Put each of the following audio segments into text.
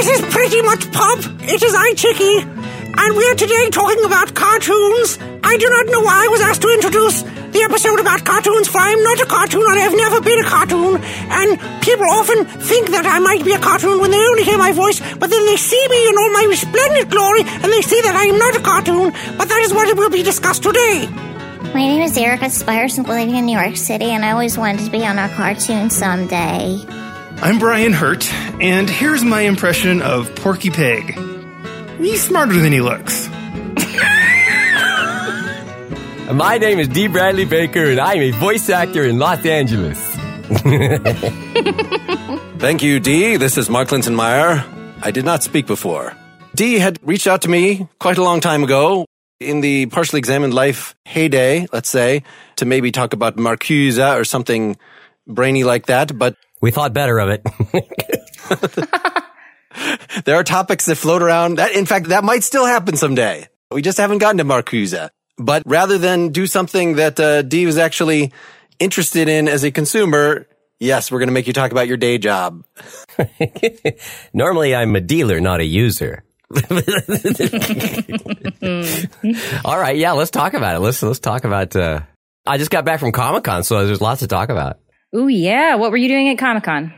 This is pretty much pop. It is I, Chicky, and we are today talking about cartoons. I do not know why I was asked to introduce the episode about cartoons, for I am not a cartoon and I have never been a cartoon. And people often think that I might be a cartoon when they only hear my voice, but then they see me in all my resplendent glory and they see that I am not a cartoon. But that is what will be discussed today. My name is Erica Spyres, living in New York City, and I always wanted to be on a cartoon someday. I'm Brian Hirt, and here's my impression of Porky Pig. He's smarter than he looks. My name is D. Bradley Baker, and I'm a voice actor in Los Angeles. Thank you, D. This is Mark Linsenmayer. I did not speak before. D had reached out to me quite a long time ago in the partially examined life heyday, let's say, to maybe talk about Marcuse or something brainy like that, but We thought better of it. there are topics that float around. That, in fact, that might still happen someday. We just haven't gotten to Marcuse. But rather than do something that uh, Dee was actually interested in as a consumer, yes, we're going to make you talk about your day job. Normally, I'm a dealer, not a user. All right, yeah, let's talk about it. Let's let's talk about. Uh, I just got back from Comic Con, so there's lots to talk about. Ooh, yeah. What were you doing at Comic Con?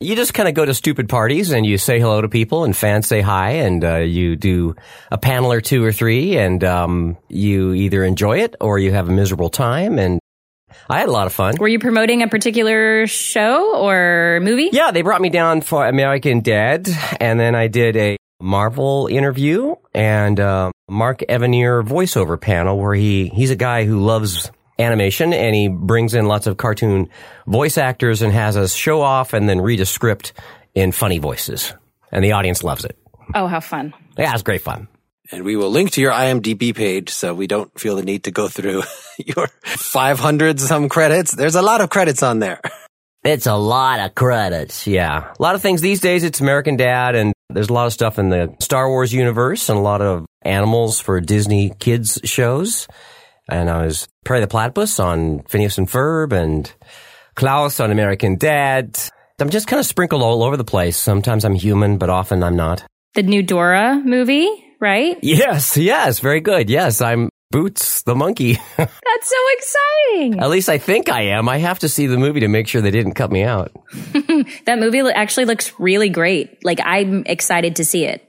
You just kind of go to stupid parties and you say hello to people, and fans say hi, and uh, you do a panel or two or three, and um, you either enjoy it or you have a miserable time. And I had a lot of fun. Were you promoting a particular show or movie? Yeah, they brought me down for American Dad, and then I did a Marvel interview and uh, Mark Evanier voiceover panel where he he's a guy who loves animation and he brings in lots of cartoon voice actors and has us show off and then read a script in funny voices, and the audience loves it. Oh, how fun. Yeah, it's great fun. And we will link to your IMDb page so we don't feel the need to go through your 500 some credits. There's a lot of credits on there. It's a lot of credits. Yeah. A lot of things these days. It's American Dad and there's a lot of stuff in the Star Wars universe and a lot of animals for Disney kids shows. And I was Perry the Platypus on Phineas and Ferb and Klaus on American Dad. I'm just kind of sprinkled all over the place. Sometimes I'm human, but often I'm not. The new Dora movie, right? Yes, yes, very good. Yes, I'm Boots the monkey. That's so exciting. At least I think I am. I have to see the movie to make sure they didn't cut me out. that movie actually looks really great. Like, I'm excited to see it.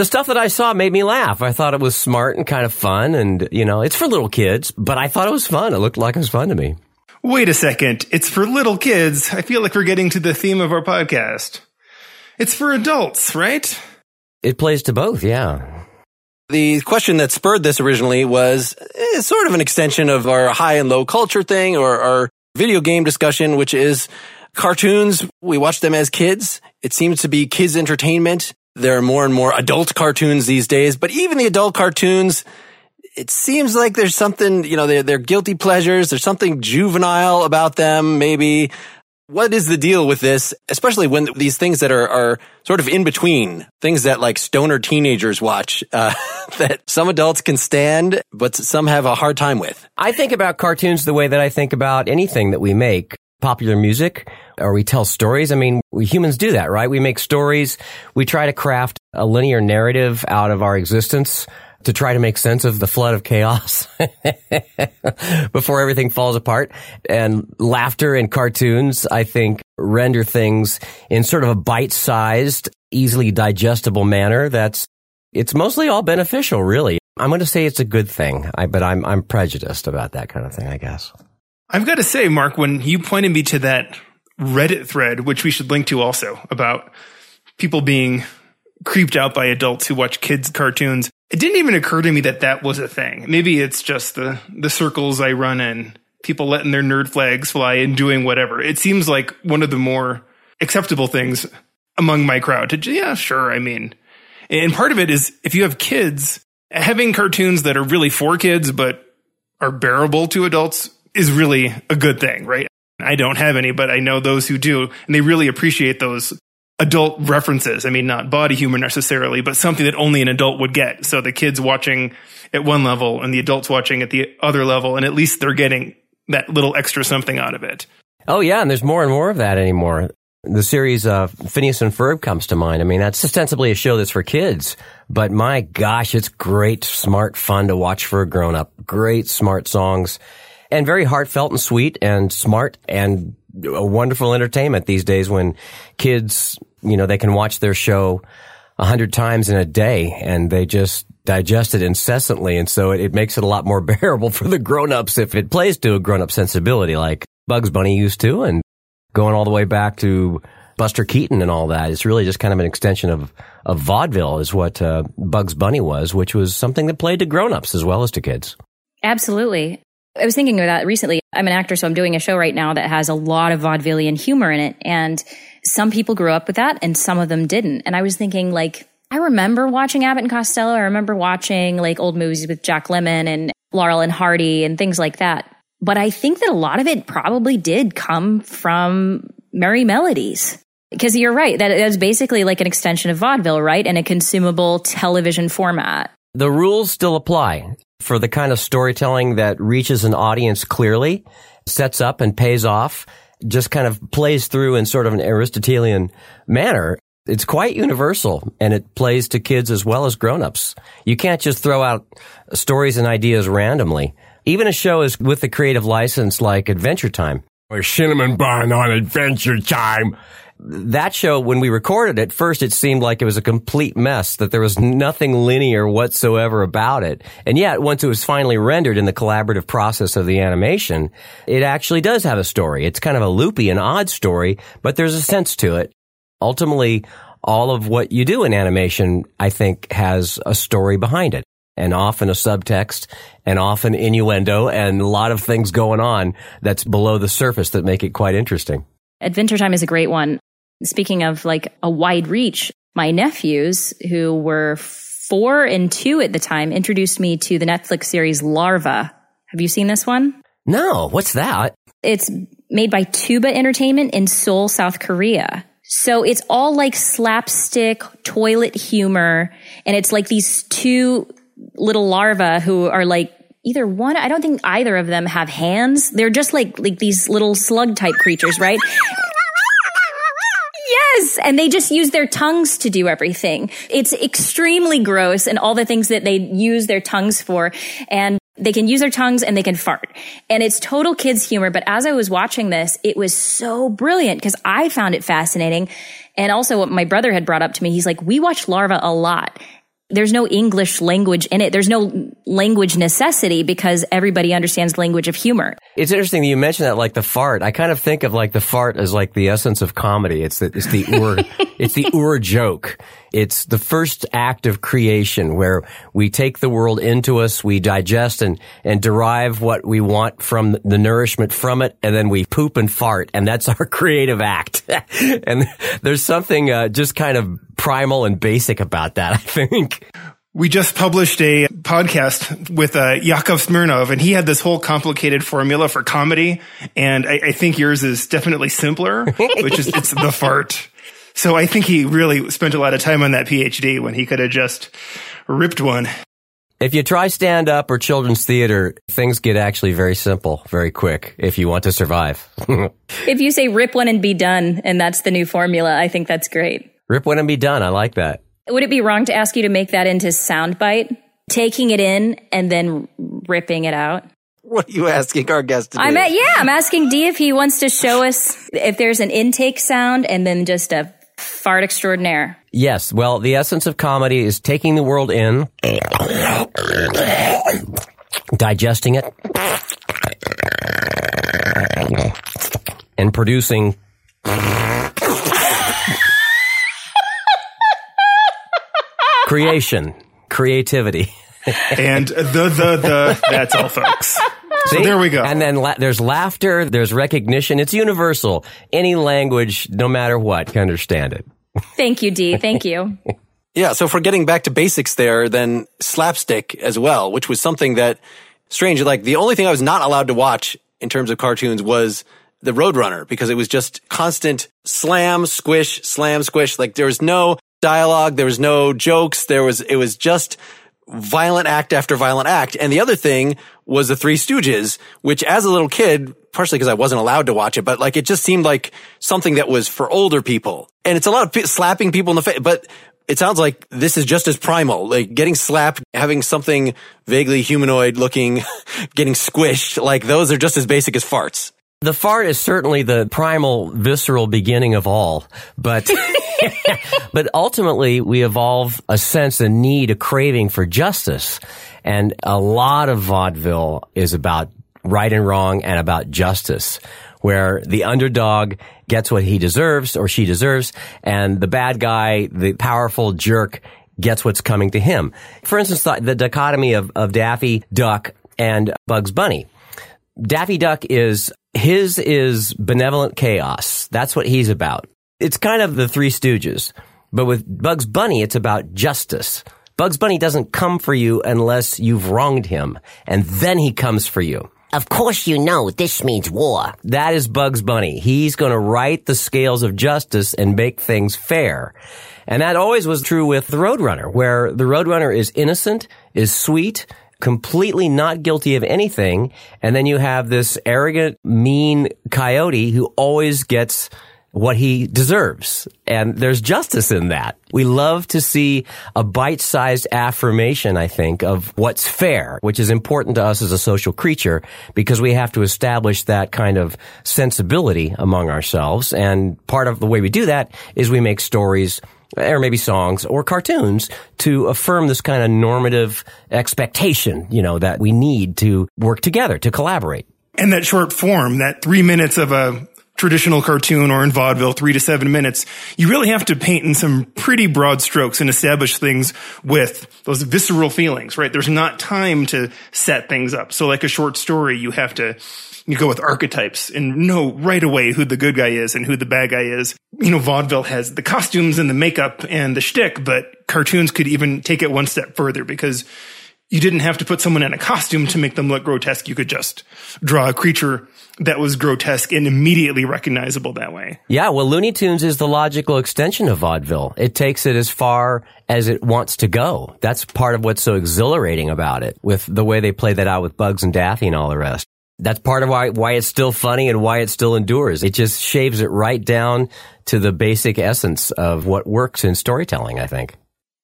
The stuff that I saw made me laugh. I thought it was smart and kind of fun. And, you know, it's for little kids, but I thought it was fun. It looked like it was fun to me. Wait a second. It's for little kids. I feel like we're getting to the theme of our podcast. It's for adults, right? It plays to both, yeah. The question that spurred this originally was eh, sort of an extension of our high and low culture thing or our video game discussion, which is cartoons. We watch them as kids. It seems to be kids entertainment. There are more and more adult cartoons these days, but even the adult cartoons, it seems like there's something, you know, they're, they're guilty pleasures. There's something juvenile about them, maybe. What is the deal with this, especially when these things that are, are sort of in between, things that like stoner teenagers watch, uh, that some adults can stand, but some have a hard time with? I think about cartoons the way that I think about anything that we make. Popular music, or we tell stories. I mean, we humans do that, right? We make stories. We try to craft a linear narrative out of our existence to try to make sense of the flood of chaos before everything falls apart. And laughter and cartoons, I think, render things in sort of a bite-sized, easily digestible manner. That's, it's mostly all beneficial, really. I'm going to say it's a good thing, I, but I'm, I'm prejudiced about that kind of thing, I guess. I've got to say, Mark, when you pointed me to that Reddit thread, which we should link to also about people being creeped out by adults who watch kids cartoons. it didn't even occur to me that that was a thing. Maybe it's just the the circles I run in, people letting their nerd flags fly and doing whatever. It seems like one of the more acceptable things among my crowd. To yeah, sure. I mean, and part of it is if you have kids, having cartoons that are really for kids but are bearable to adults is really a good thing, right? I don't have any, but I know those who do, and they really appreciate those adult references. I mean, not body humor necessarily, but something that only an adult would get. So the kids watching at one level and the adults watching at the other level, and at least they're getting that little extra something out of it. Oh yeah, and there's more and more of that anymore. The series uh, Phineas and Ferb comes to mind. I mean, that's ostensibly a show that's for kids, but my gosh, it's great, smart fun to watch for a grown up. Great, smart songs, and very heartfelt and sweet and smart and a wonderful entertainment these days when kids, you know, they can watch their show a hundred times in a day and they just digest it incessantly. And so it, it makes it a lot more bearable for the grown-ups if it plays to a grown-up sensibility like Bugs Bunny used to and going all the way back to Buster Keaton and all that. It's really just kind of an extension of, of vaudeville is what uh, Bugs Bunny was, which was something that played to grown-ups as well as to kids. Absolutely. I was thinking of that recently. I'm an actor, so I'm doing a show right now that has a lot of vaudevillian humor in it. And some people grew up with that and some of them didn't. And I was thinking, like, I remember watching Abbott and Costello. I remember watching like old movies with Jack Lemmon and Laurel and Hardy and things like that. But I think that a lot of it probably did come from Merrie Melodies. Because you're right, that is basically like an extension of vaudeville, right? And a consumable television format. The rules still apply for the kind of storytelling that reaches an audience clearly, sets up and pays off, just kind of plays through in sort of an Aristotelian manner. It's quite universal and it plays to kids as well as grown-ups. You can't just throw out stories and ideas randomly. Even a show is with the creative license like Adventure Time or Cinnamon Bun on Adventure Time that show, when we recorded it, first it seemed like it was a complete mess, that there was nothing linear whatsoever about it. And yet, once it was finally rendered in the collaborative process of the animation, it actually does have a story. It's kind of a loopy and odd story, but there's a sense to it. Ultimately, all of what you do in animation, I think, has a story behind it. And often a subtext and often innuendo and a lot of things going on that's below the surface that make it quite interesting. Adventure Time is a great one. Speaking of like a wide reach, my nephews, who were four and two at the time, introduced me to the Netflix series Larva. Have you seen this one? No. What's that? It's made by Tuba Entertainment in Seoul, South Korea. So it's all like slapstick toilet humor. And it's like these two little larvae who are like either one, I don't think either of them have hands. They're just like, like these little slug type creatures, right? And they just use their tongues to do everything. It's extremely gross and all the things that they use their tongues for. And they can use their tongues and they can fart. And it's total kids humor. But as I was watching this, it was so brilliant because I found it fascinating. And also what my brother had brought up to me, he's like, we watch Larva a lot there's no English language in it. There's no language necessity because everybody understands language of humor. It's interesting that you mentioned that, like the fart. I kind of think of like the fart as like the essence of comedy. It's the it's the ur it's the ur joke. It's the first act of creation where we take the world into us, we digest and and derive what we want from the nourishment from it, and then we poop and fart, and that's our creative act. and there's something uh, just kind of primal and basic about that. I think. We just published a podcast with uh, Yakov Smirnoff, and he had this whole complicated formula for comedy. And I, I think yours is definitely simpler, which is it's the fart. So I think he really spent a lot of time on that PhD when he could have just ripped one. If you try stand up or children's theater, things get actually very simple, very quick if you want to survive. if you say rip one and be done, and that's the new formula, I think that's great. Rip one and be done. I like that. Would it be wrong to ask you to make that into soundbite? Taking it in and then ripping it out? What are you asking our guest to do? I'm at, yeah, I'm asking D if he wants to show us if there's an intake sound and then just a fart extraordinaire. Yes. Well, the essence of comedy is taking the world in, digesting it, and producing creation. Creativity. and the, the, the, that's all, folks. So See? there we go. And then la- there's laughter, there's recognition. It's universal. Any language, no matter what, can understand it. Thank you, Dee. Thank you. Yeah. So for getting back to basics there, then slapstick as well, which was something that strange. Like the only thing I was not allowed to watch in terms of cartoons was the Roadrunner because it was just constant slam, squish, slam, squish. Like there was no dialogue. There was no jokes. There was, it was just violent act after violent act. And the other thing was the Three Stooges, which as a little kid, partially because I wasn't allowed to watch it, but like it just seemed like something that was for older people. And it's a lot of slapping people in the face, but it sounds like this is just as primal, like getting slapped, having something vaguely humanoid looking, getting squished. Like those are just as basic as farts. The fart is certainly the primal, visceral beginning of all, but, but ultimately we evolve a sense, a need, a craving for justice. And a lot of vaudeville is about right and wrong and about justice, where the underdog gets what he deserves or she deserves, and the bad guy, the powerful jerk, gets what's coming to him. For instance, the, the dichotomy of, of Daffy Duck and Bugs Bunny. Daffy Duck is his is benevolent chaos. That's what he's about. It's kind of the Three Stooges, but with Bugs Bunny, it's about justice. Bugs Bunny doesn't come for you unless you've wronged him, and then he comes for you. Of course you know this means war. That is Bugs Bunny. He's going to right the scales of justice and make things fair. And that always was true with the Roadrunner, where the Roadrunner is innocent, is sweet, completely not guilty of anything. And then you have this arrogant, mean coyote who always gets what he deserves. And there's justice in that. We love to see a bite-sized affirmation, I think, of what's fair, which is important to us as a social creature because we have to establish that kind of sensibility among ourselves. And part of the way we do that is we make stories or maybe songs or cartoons to affirm this kind of normative expectation, you know, that we need to work together, to collaborate. and that short form, that three minutes of a traditional cartoon or in vaudeville, three to seven minutes, you really have to paint in some pretty broad strokes and establish things with those visceral feelings, right? There's not time to set things up. So like a short story, you have to you go with archetypes and know right away who the good guy is and who the bad guy is. You know, vaudeville has the costumes and the makeup and the shtick, but cartoons could even take it one step further because you didn't have to put someone in a costume to make them look grotesque. You could just draw a creature that was grotesque and immediately recognizable that way. Yeah, well, Looney Tunes is the logical extension of vaudeville. It takes it as far as it wants to go. That's part of what's so exhilarating about it, with the way they play that out with Bugs and Daffy and all the rest. That's part of why why it's still funny and why it still endures. It just shaves it right down to the basic essence of what works in storytelling, I think.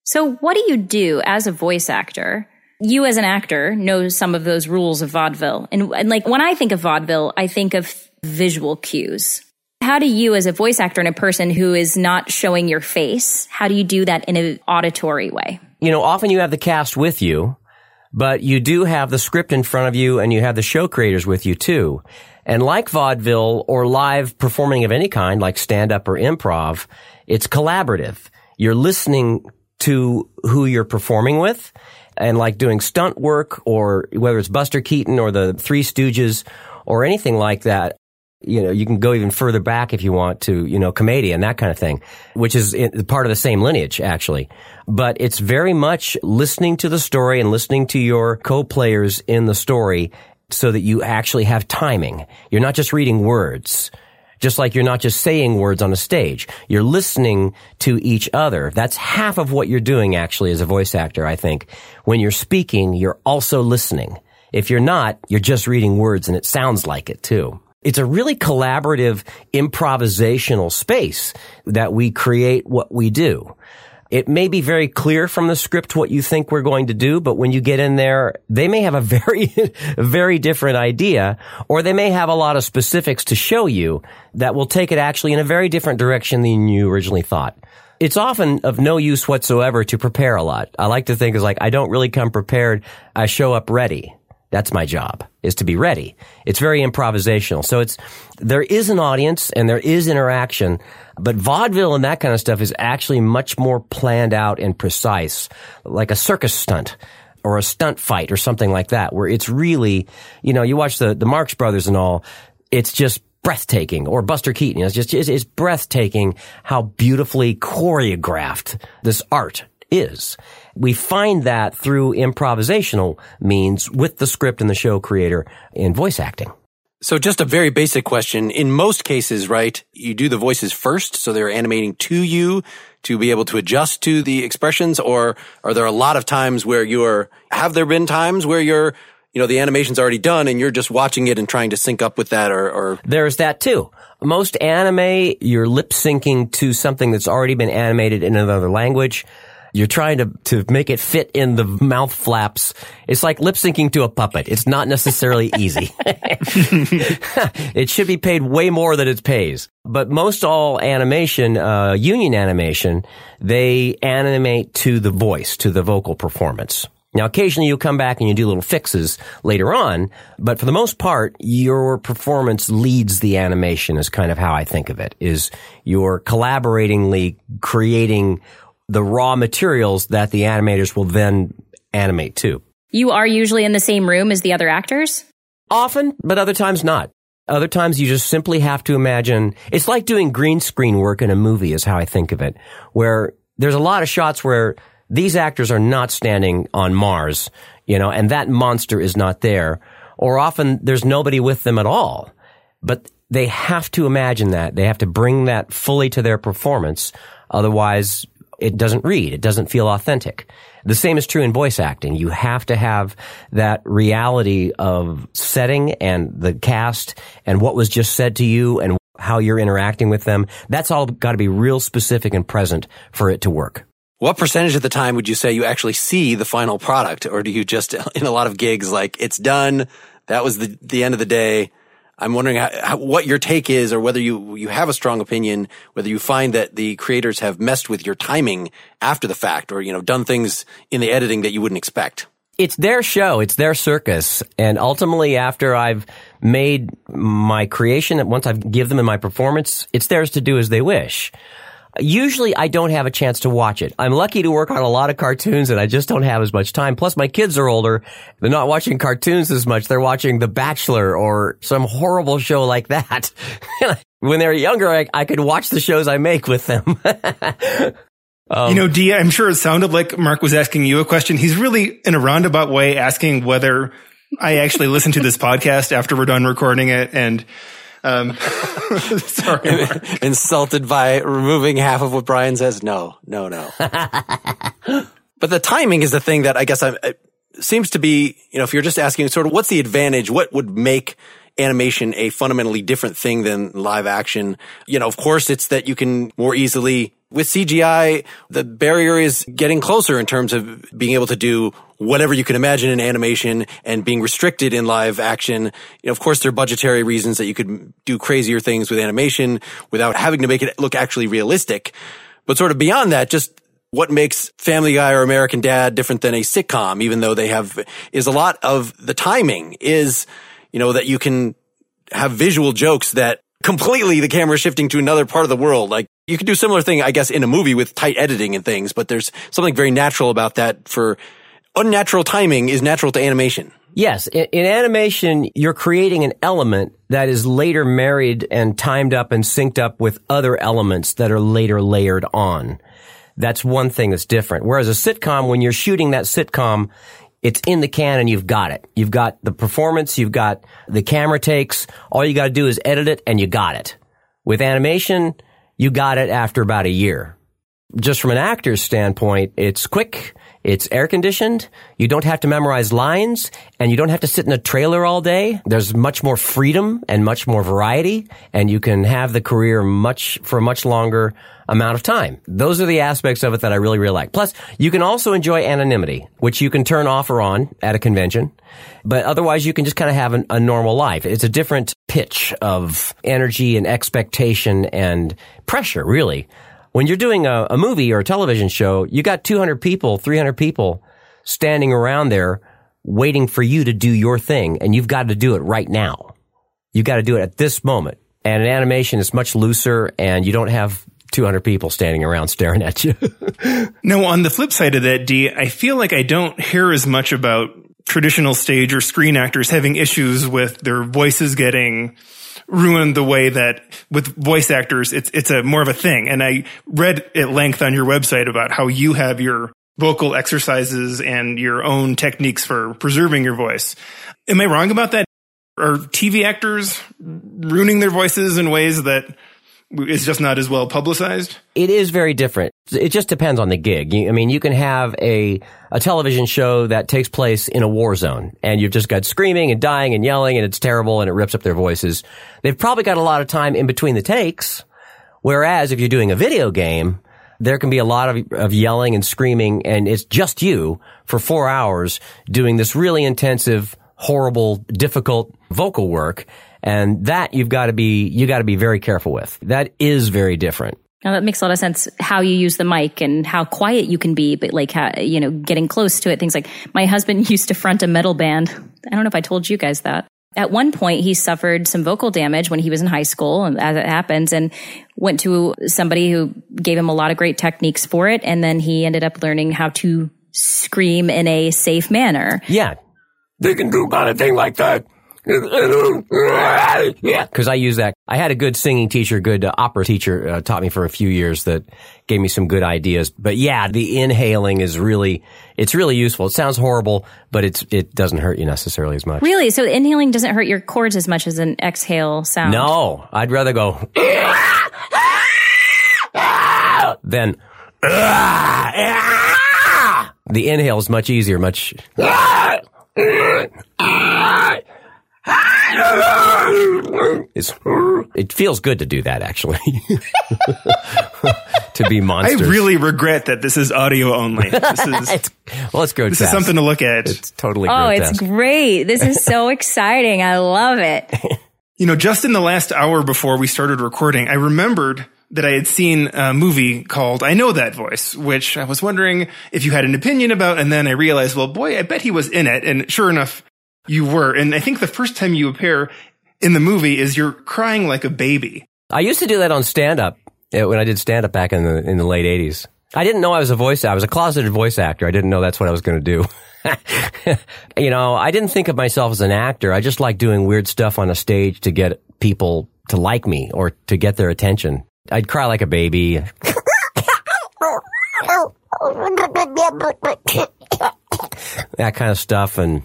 So, what do you do as a voice actor? You, as an actor, know some of those rules of vaudeville. And, and, like when I think of vaudeville, I think of visual cues. How do you, as a voice actor and a person who is not showing your face, how do you do that in an auditory way? You know, often you have the cast with you, but you do have the script in front of you and you have the show creators with you too. And like vaudeville or live performing of any kind, like stand up or improv, it's collaborative. You're listening to who you're performing with and like doing stunt work or whether it's Buster Keaton or the Three Stooges or anything like that. You know, you can go even further back if you want to, you know, commedia, that kind of thing, which is part of the same lineage, actually. But it's very much listening to the story and listening to your co-players in the story so that you actually have timing. You're not just reading words. Just like you're not just saying words on a stage. You're listening to each other. That's half of what you're doing actually as a voice actor, I think. When you're speaking, you're also listening. If you're not, you're just reading words and it sounds like it too. It's a really collaborative improvisational space that we create what we do. It may be very clear from the script what you think we're going to do, but when you get in there, they may have a very, very different idea, or they may have a lot of specifics to show you that will take it actually in a very different direction than you originally thought. It's often of no use whatsoever to prepare a lot. I like to think is like, I don't really come prepared. I show up ready. That's my job, is to be ready. It's very improvisational. So it's, there is an audience and there is interaction, but vaudeville and that kind of stuff is actually much more planned out and precise, like a circus stunt or a stunt fight or something like that, where it's really, you know, you watch the, the Marx Brothers and all, it's just breathtaking or Buster Keaton. It's just, it's, it's breathtaking how beautifully choreographed this art is. We find that through improvisational means with the script and the show creator in voice acting. So just a very basic question. In most cases, right, you do the voices first, so they're animating to you to be able to adjust to the expressions, or are there a lot of times where you're, have there been times where you're, you know, the animation's already done and you're just watching it and trying to sync up with that or, or There's that too. Most anime, you're lip syncing to something that's already been animated in another language. You're trying to, to make it fit in the mouth flaps. It's like lip syncing to a puppet. It's not necessarily easy. it should be paid way more than it pays. But most all animation, uh, union animation, they animate to the voice, to the vocal performance. Now, occasionally you come back and you do little fixes later on, but for the most part, your performance leads the animation is kind of how I think of it, is you're collaboratingly creating the raw materials that the animators will then animate to. You are usually in the same room as the other actors? Often, but other times not. Other times you just simply have to imagine, it's like doing green screen work in a movie is how I think of it, where there's a lot of shots where these actors are not standing on Mars, you know, and that monster is not there. Or often there's nobody with them at all. But they have to imagine that. They have to bring that fully to their performance. Otherwise, it doesn't read. It doesn't feel authentic. The same is true in voice acting. You have to have that reality of setting and the cast and what was just said to you and how you're interacting with them. That's all got to be real specific and present for it to work. What percentage of the time would you say you actually see the final product? Or do you just, in a lot of gigs, like, it's done. That was the, the end of the day. I'm wondering how, how, what your take is or whether you, you have a strong opinion, whether you find that the creators have messed with your timing after the fact or, you know, done things in the editing that you wouldn't expect. It's their show. It's their circus. And ultimately, after I've made my creation, once I've give them in my performance, it's theirs to do as they wish. Usually I don't have a chance to watch it. I'm lucky to work on a lot of cartoons and I just don't have as much time. Plus my kids are older. They're not watching cartoons as much. They're watching The Bachelor or some horrible show like that. when they were younger, I, I, could watch the shows I make with them. um, you know, Dee, I'm sure it sounded like Mark was asking you a question. He's really in a roundabout way asking whether I actually listen to this podcast after we're done recording it and um, sorry, Mark. insulted by removing half of what Brian says. No, no, no. but the timing is the thing that I guess I, it seems to be, you know, if you're just asking sort of what's the advantage, what would make animation a fundamentally different thing than live action. You know, of course, it's that you can more easily with CGI, the barrier is getting closer in terms of being able to do whatever you can imagine in animation and being restricted in live action. Of course, there are budgetary reasons that you could do crazier things with animation without having to make it look actually realistic. But sort of beyond that, just what makes Family Guy or American Dad different than a sitcom, even though they have, is a lot of the timing is, you know, that you can have visual jokes that completely the camera shifting to another part of the world. Like you could do similar thing, I guess, in a movie with tight editing and things, but there's something very natural about that for unnatural timing is natural to animation. Yes. In, in, animation, you're creating an element that is later married and timed up and synced up with other elements that are later layered on. That's one thing that's different. Whereas a sitcom, when you're shooting that sitcom, it's in the can and you've got it. You've got the performance, you've got the camera takes. All you got to do is edit it and you got it. With animation, you got it after about a year. Just from an actor's standpoint, it's quick. It's air conditioned. You don't have to memorize lines and you don't have to sit in a trailer all day. There's much more freedom and much more variety and you can have the career much for much longer amount of time. Those are the aspects of it that I really, really like. Plus, you can also enjoy anonymity, which you can turn off or on at a convention. But otherwise, you can just kind of have an, a normal life. It's a different pitch of energy and expectation and pressure, really. When you're doing a, a movie or a television show, you got 200 people, 300 people standing around there waiting for you to do your thing and you've got to do it right now. You've got to do it at this moment. And an animation is much looser and you don't have 200 people standing around staring at you. now, on the flip side of that, D, I feel like I don't hear as much about traditional stage or screen actors having issues with their voices getting ruined the way that with voice actors, it's, it's a more of a thing. And I read at length on your website about how you have your vocal exercises and your own techniques for preserving your voice. Am I wrong about that? Are TV actors ruining their voices in ways that is just not as well publicized? it is very different. It just depends on the gig. I mean, you can have a, a television show that takes place in a war zone and you've just got screaming and dying and yelling and it's terrible and it rips up their voices. They've probably got a lot of time in between the takes. Whereas if you're doing a video game, there can be a lot of, of yelling and screaming and it's just you for four hours doing this really intensive, horrible, difficult vocal work. And that you've got to be, you got to be very careful with. That is very different. Now that makes a lot of sense how you use the mic and how quiet you can be, but like how, you know, getting close to it. Things like my husband used to front a metal band. I don't know if I told you guys that. At one point, he suffered some vocal damage when he was in high school, and as it happens, and went to somebody who gave him a lot of great techniques for it. And then he ended up learning how to scream in a safe manner. Yeah. They can do about a thing like that. Yeah. Cause I use that. I had a good singing teacher, good uh, opera teacher, uh, taught me for a few years that gave me some good ideas. But yeah, the inhaling is really, it's really useful. It sounds horrible, but it's, it doesn't hurt you necessarily as much. Really? So inhaling doesn't hurt your cords as much as an exhale sound. No, I'd rather go than the inhale is much easier, much. It's, it feels good to do that, actually. to be monster, I really regret that this is audio only. This is, It's, well, it's grotesque. this is something to look at. It's totally Oh, grotesque. it's great. This is so exciting. I love it. You know, just in the last hour before we started recording, I remembered that I had seen a movie called I Know That Voice, which I was wondering if you had an opinion about. And then I realized, well, boy, I bet he was in it. And sure enough, you were. And I think the first time you appear in the movie is you're crying like a baby. I used to do that on stand up eh, when I did stand up back in the in the late eighties. I didn't know I was a voice. I was a closeted voice actor. I didn't know that's what I was going to do. you know, I didn't think of myself as an actor. I just like doing weird stuff on a stage to get people to like me or to get their attention. I'd cry like a baby. that kind of stuff and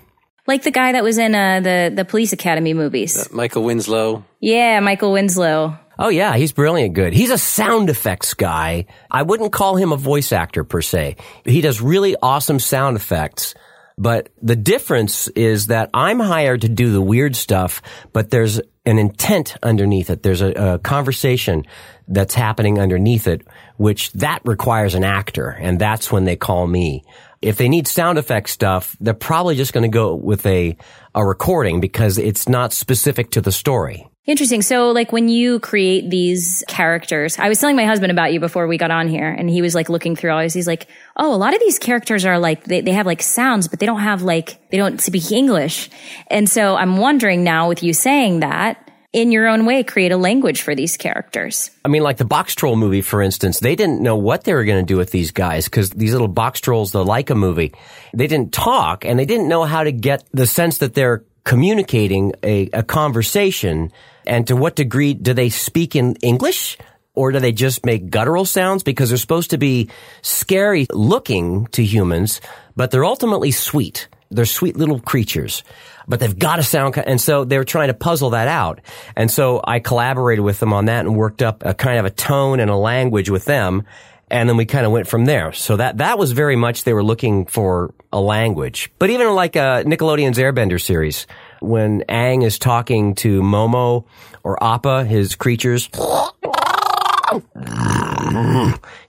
Like the guy that was in uh, the the police academy movies. Michael Winslow. Yeah, Michael Winslow. Oh yeah, he's brilliant good. He's a sound effects guy. I wouldn't call him a voice actor per se. He does really awesome sound effects. But the difference is that I'm hired to do the weird stuff, but there's an intent underneath it. There's a, a conversation that's happening underneath it, which that requires an actor. And that's when they call me. If they need sound effect stuff, they're probably just going to go with a, a recording because it's not specific to the story. Interesting. So, like when you create these characters, I was telling my husband about you before we got on here, and he was like looking through all these. He's like, "Oh, a lot of these characters are like they, they have like sounds, but they don't have like they don't speak English." And so, I'm wondering now, with you saying that, in your own way, create a language for these characters. I mean, like the Boxtroll movie, for instance, they didn't know what they were going to do with these guys because these little box trolls, the Laika movie, they didn't talk and they didn't know how to get the sense that they're communicating a, a conversation and to what degree do they speak in English or do they just make guttural sounds because they're supposed to be scary looking to humans, but they're ultimately sweet. They're sweet little creatures, but they've got to sound, and so they're trying to puzzle that out. And so I collaborated with them on that and worked up a kind of a tone and a language with them. And then we kind of went from there. So that, that was very much they were looking for a language. But even like a Nickelodeon's Airbender series, when Aang is talking to Momo or Appa, his creatures,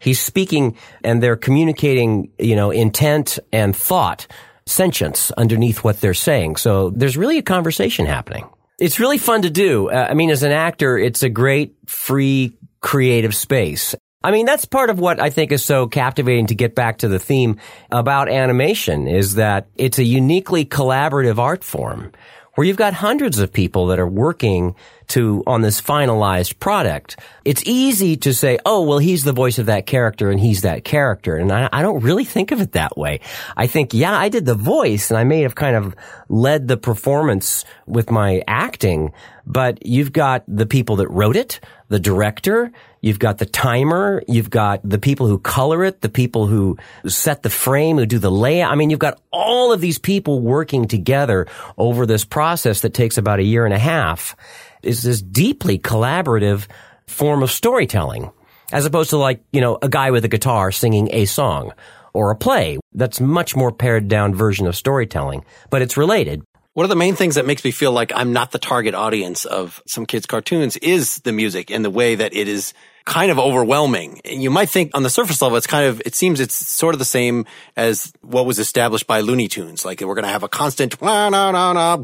he's speaking and they're communicating, you know, intent and thought, sentience underneath what they're saying. So there's really a conversation happening. It's really fun to do. Uh, I mean, as an actor, it's a great free creative space. I mean, that's part of what I think is so captivating to get back to the theme about animation is that it's a uniquely collaborative art form where you've got hundreds of people that are working to on this finalized product. It's easy to say, oh, well, he's the voice of that character and he's that character. And I, I don't really think of it that way. I think, yeah, I did the voice and I may have kind of led the performance with my acting, but you've got the people that wrote it, the director, You've got the timer. You've got the people who color it, the people who set the frame, who do the layout. I mean, you've got all of these people working together over this process that takes about a year and a half. It's this deeply collaborative form of storytelling as opposed to like, you know, a guy with a guitar singing a song or a play. That's much more pared down version of storytelling, but it's related. One of the main things that makes me feel like I'm not the target audience of some kids' cartoons is the music and the way that it is kind of overwhelming. You might think on the surface level, it's kind of, it seems it's sort of the same as what was established by Looney Tunes. Like we're going to have a constant, na, na, na, na,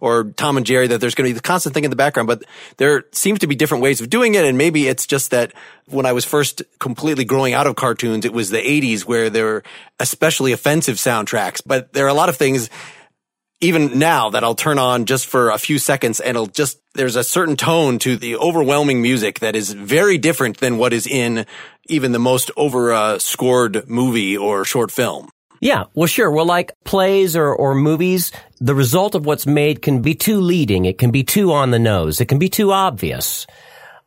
or Tom and Jerry, that there's going to be the constant thing in the background, but there seems to be different ways of doing it. And maybe it's just that when I was first completely growing out of cartoons, it was the 80s where there were especially offensive soundtracks, but there are a lot of things even now that I'll turn on just for a few seconds and it'll just, there's a certain tone to the overwhelming music that is very different than what is in even the most over uh, scored movie or short film. Yeah, well, sure. Well, like plays or, or movies, the result of what's made can be too leading. It can be too on the nose. It can be too obvious.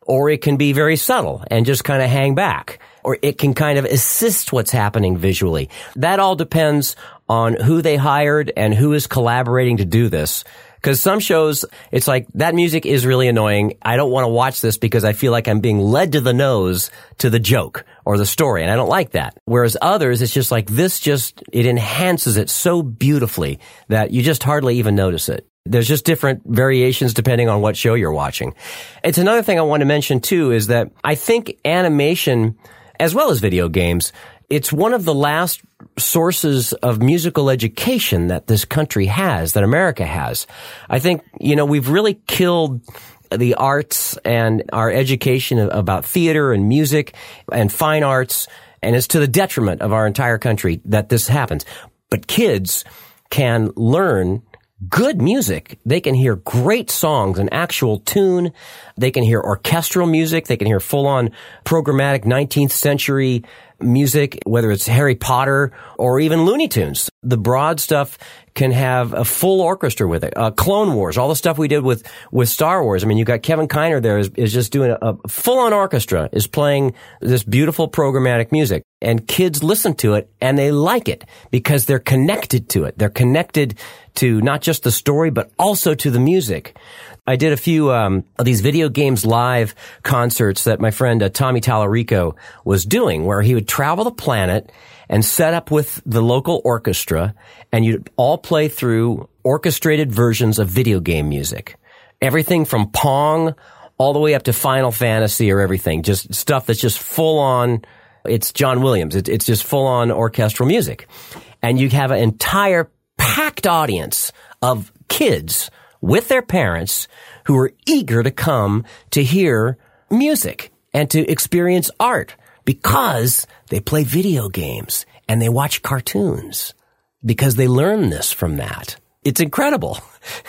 Or it can be very subtle and just kind of hang back. Or it can kind of assist what's happening visually. That all depends on who they hired and who is collaborating to do this. Cause some shows, it's like, that music is really annoying. I don't want to watch this because I feel like I'm being led to the nose to the joke or the story. And I don't like that. Whereas others, it's just like, this just, it enhances it so beautifully that you just hardly even notice it. There's just different variations depending on what show you're watching. It's another thing I want to mention too is that I think animation, as well as video games, it's one of the last sources of musical education that this country has, that America has. I think, you know, we've really killed the arts and our education about theater and music and fine arts. And it's to the detriment of our entire country that this happens. But kids can learn good music. They can hear great songs, an actual tune. They can hear orchestral music. They can hear full on programmatic 19th century music, whether it's Harry Potter or even Looney Tunes. The broad stuff can have a full orchestra with it. Uh, Clone Wars, all the stuff we did with, with Star Wars. I mean, you've got Kevin Kiner there is, is just doing a, a full on orchestra, is playing this beautiful programmatic music. And kids listen to it and they like it because they're connected to it. They're connected to not just the story, but also to the music. I did a few um, of these video games live concerts that my friend uh, Tommy Tallarico was doing, where he would travel the planet and set up with the local orchestra, and you'd all play through orchestrated versions of video game music. Everything from Pong all the way up to Final Fantasy or everything, just stuff that's just full on. It's John Williams. it's just full on orchestral music. And you have an entire packed audience of kids with their parents who are eager to come to hear music and to experience art because they play video games and they watch cartoons because they learn this from that. It's incredible.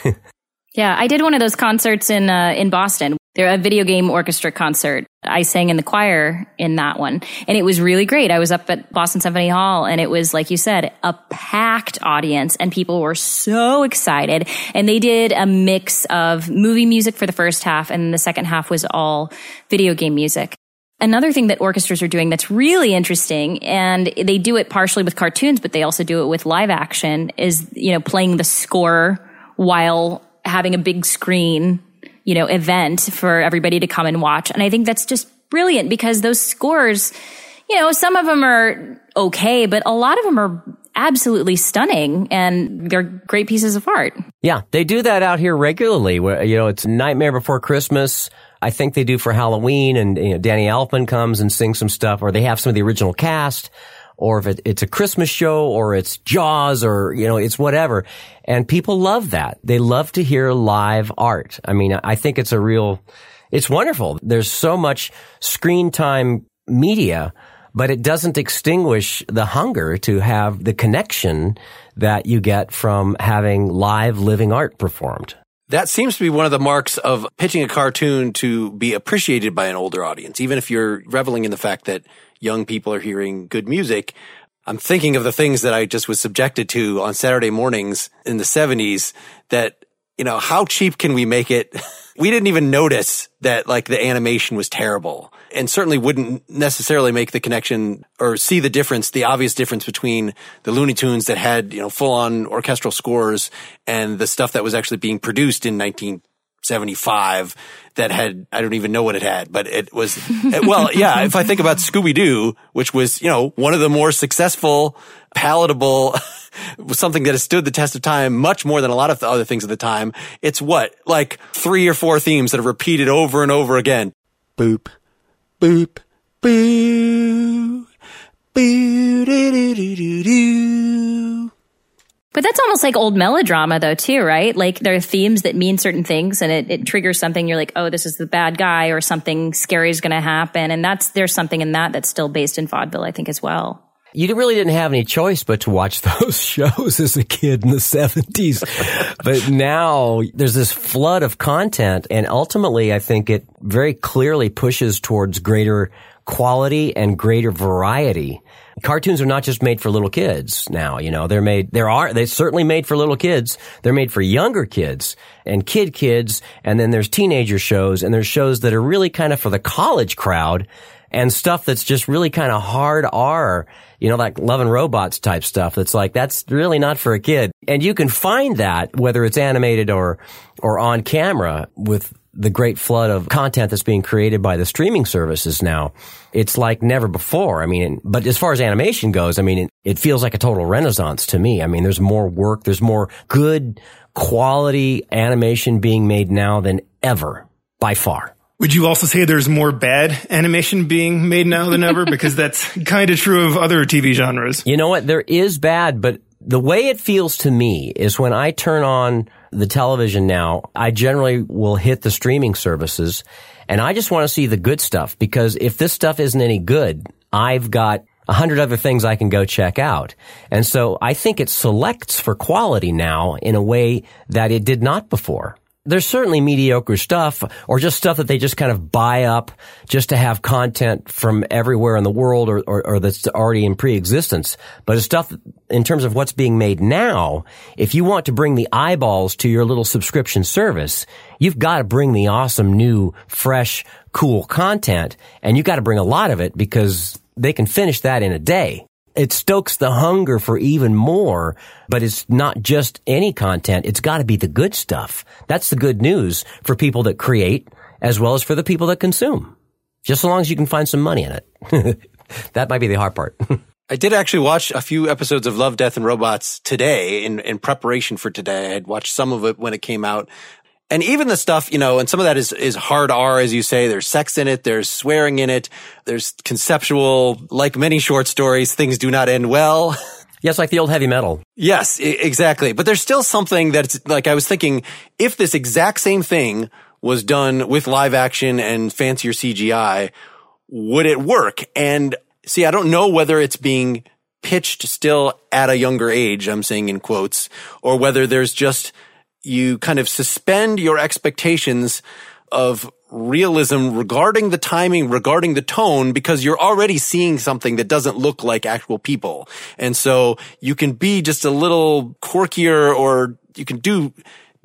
yeah, I did one of those concerts in uh, in Boston they're a video game orchestra concert. I sang in the choir in that one and it was really great. I was up at Boston Symphony Hall and it was, like you said, a packed audience and people were so excited. And they did a mix of movie music for the first half and the second half was all video game music. Another thing that orchestras are doing that's really interesting, and they do it partially with cartoons, but they also do it with live action, is, you know, playing the score while having a big screen you know, event for everybody to come and watch. And I think that's just brilliant because those scores, you know, some of them are okay, but a lot of them are absolutely stunning and they're great pieces of art. Yeah, they do that out here regularly. Where, you know, it's Nightmare Before Christmas. I think they do for Halloween and you know, Danny Elfman comes and sings some stuff or they have some of the original cast or if it, it's a Christmas show or it's Jaws or, you know, it's whatever. And people love that. They love to hear live art. I mean, I think it's a real, It's wonderful. There's so much screen time media, but it doesn't extinguish the hunger to have the connection that you get from having live living art performed. That seems to be one of the marks of pitching a cartoon to be appreciated by an older audience. Even if you're reveling in the fact that young people are hearing good music, I'm thinking of the things that I just was subjected to on Saturday mornings in the 70s that, you know, how cheap can we make it? we didn't even notice that like the animation was terrible and certainly wouldn't necessarily make the connection or see the difference, the obvious difference between the Looney Tunes that had, you know, full on orchestral scores and the stuff that was actually being produced in 1975 that had, I don't even know what it had, but it was, well, yeah, if I think about Scooby Doo, which was, you know, one of the more successful, palatable, something that has stood the test of time much more than a lot of the other things at the time. It's what? Like three or four themes that are repeated over and over again. Boop, boop, boo, boo, doo, doo, doo, doo, doo. But that's almost like old melodrama, though, too, right? Like there are themes that mean certain things, and it, it triggers something. You're like, oh, this is the bad guy, or something scary is going to happen, and that's there's something in that that's still based in vaudeville, I think, as well. You really didn't have any choice but to watch those shows as a kid in the 70s. but now there's this flood of content, and ultimately, I think it very clearly pushes towards greater quality and greater variety. Cartoons are not just made for little kids now, you know, they're made, there are, they're certainly made for little kids. They're made for younger kids and kid kids. And then there's teenager shows and there's shows that are really kind of for the college crowd and stuff that's just really kind of hard R, you know, like Love and Robots type stuff. That's like, that's really not for a kid. And you can find that whether it's animated or, or on camera with the great flood of content that's being created by the streaming services now. It's like never before. I mean, but as far as animation goes, I mean, it, it feels like a total renaissance to me. I mean, there's more work, there's more good quality animation being made now than ever by far. Would you also say there's more bad animation being made now than ever? Because that's kind of true of other TV genres. You know what? There is bad, but the way it feels to me is when I turn on the television now, I generally will hit the streaming services and I just want to see the good stuff because if this stuff isn't any good, I've got a hundred other things I can go check out. And so I think it selects for quality now in a way that it did not before there's certainly mediocre stuff or just stuff that they just kind of buy up just to have content from everywhere in the world or, or, or that's already in pre-existence. But it's stuff in terms of what's being made now, if you want to bring the eyeballs to your little subscription service, you've got to bring the awesome new, fresh, cool content and you've got to bring a lot of it because they can finish that in a day it stokes the hunger for even more, but it's not just any content. It's got to be the good stuff. That's the good news for people that create as well as for the people that consume. Just so long as you can find some money in it. that might be the hard part. I did actually watch a few episodes of Love, Death, and Robots today in, in preparation for today. I had watched some of it when it came out. And even the stuff, you know, and some of that is, is hard R, as you say. There's sex in it. There's swearing in it. There's conceptual, like many short stories, things do not end well. Yes, like the old heavy metal. Yes, I- exactly. But there's still something that's like, I was thinking, if this exact same thing was done with live action and fancier CGI, would it work? And see, I don't know whether it's being pitched still at a younger age, I'm saying in quotes, or whether there's just, you kind of suspend your expectations of realism regarding the timing, regarding the tone, because you're already seeing something that doesn't look like actual people. And so you can be just a little quirkier or you can do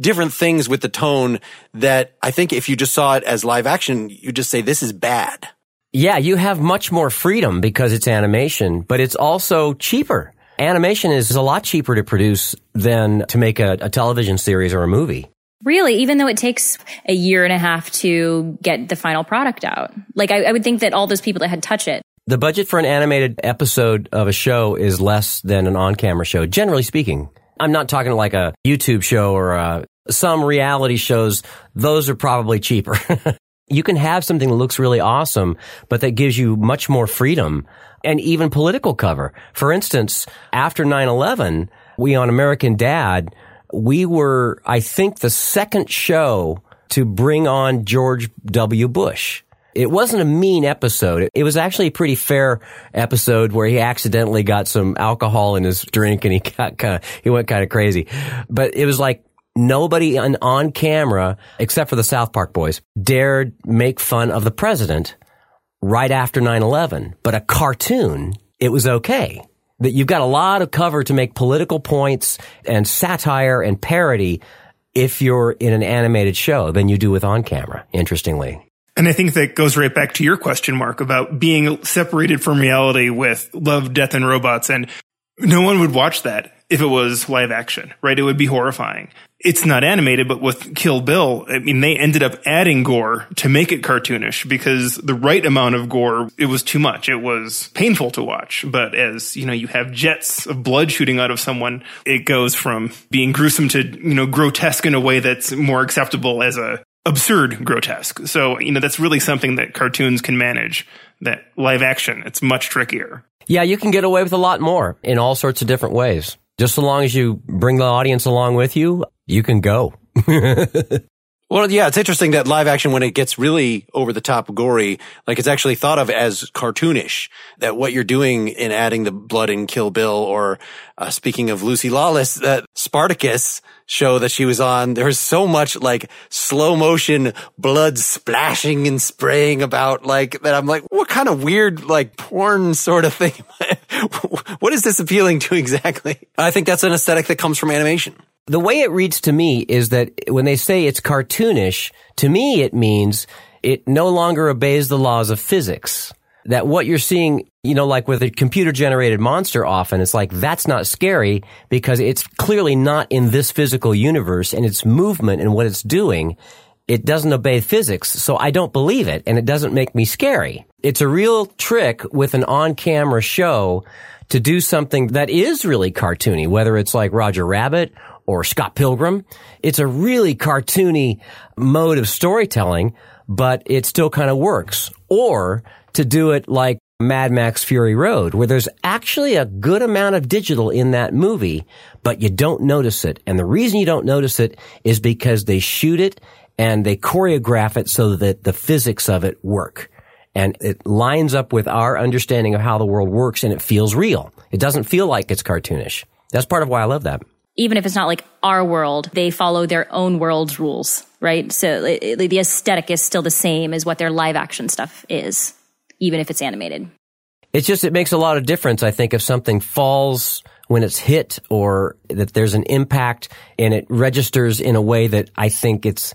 different things with the tone that I think if you just saw it as live action, you just say, this is bad. Yeah, you have much more freedom because it's animation, but it's also cheaper. Animation is a lot cheaper to produce than to make a, a television series or a movie. Really, even though it takes a year and a half to get the final product out. Like, I, I would think that all those people that had touch it. The budget for an animated episode of a show is less than an on-camera show, generally speaking. I'm not talking like a YouTube show or uh, some reality shows. Those are probably cheaper. you can have something that looks really awesome, but that gives you much more freedom and even political cover. For instance, after 9-11, we on American Dad, we were, I think, the second show to bring on George W. Bush. It wasn't a mean episode. It was actually a pretty fair episode where he accidentally got some alcohol in his drink and he got kind of, he went kind of crazy. But it was like nobody on, on camera, except for the South Park boys, dared make fun of the president right after 9-11. But a cartoon, it was okay. That you've got a lot of cover to make political points and satire and parody if you're in an animated show than you do with on camera, interestingly. And I think that goes right back to your question, Mark, about being separated from reality with Love, Death, and Robots. And no one would watch that if it was live action, right? It would be horrifying. It's not animated, but with Kill Bill, I mean, they ended up adding gore to make it cartoonish because the right amount of gore, it was too much. It was painful to watch. But as, you know, you have jets of blood shooting out of someone, it goes from being gruesome to, you know, grotesque in a way that's more acceptable as a absurd grotesque. So, you know, that's really something that cartoons can manage that live action, it's much trickier. Yeah, you can get away with a lot more in all sorts of different ways. Just so long as you bring the audience along with you, you can go. Well, yeah, it's interesting that live action, when it gets really over the top gory, like it's actually thought of as cartoonish. That what you're doing in adding the blood in Kill Bill, or uh, speaking of Lucy Lawless, that Spartacus show that she was on, there was so much like slow motion blood splashing and spraying about, like that. I'm like, what kind of weird like porn sort of thing? what is this appealing to exactly? I think that's an aesthetic that comes from animation. The way it reads to me is that when they say it's cartoonish, to me it means it no longer obeys the laws of physics. That what you're seeing, you know, like with a computer generated monster often, it's like that's not scary because it's clearly not in this physical universe and its movement and what it's doing. It doesn't obey physics. So I don't believe it and it doesn't make me scary. It's a real trick with an on camera show to do something that is really cartoony, whether it's like Roger Rabbit or Scott Pilgrim. It's a really cartoony mode of storytelling, but it still kind of works. Or to do it like Mad Max Fury Road, where there's actually a good amount of digital in that movie, but you don't notice it. And the reason you don't notice it is because they shoot it and they choreograph it so that the physics of it work. And it lines up with our understanding of how the world works and it feels real. It doesn't feel like it's cartoonish. That's part of why I love that even if it's not like our world, they follow their own world's rules, right? So it, it, the aesthetic is still the same as what their live action stuff is, even if it's animated. It's just, it makes a lot of difference, I think, if something falls when it's hit or that there's an impact and it registers in a way that I think it's,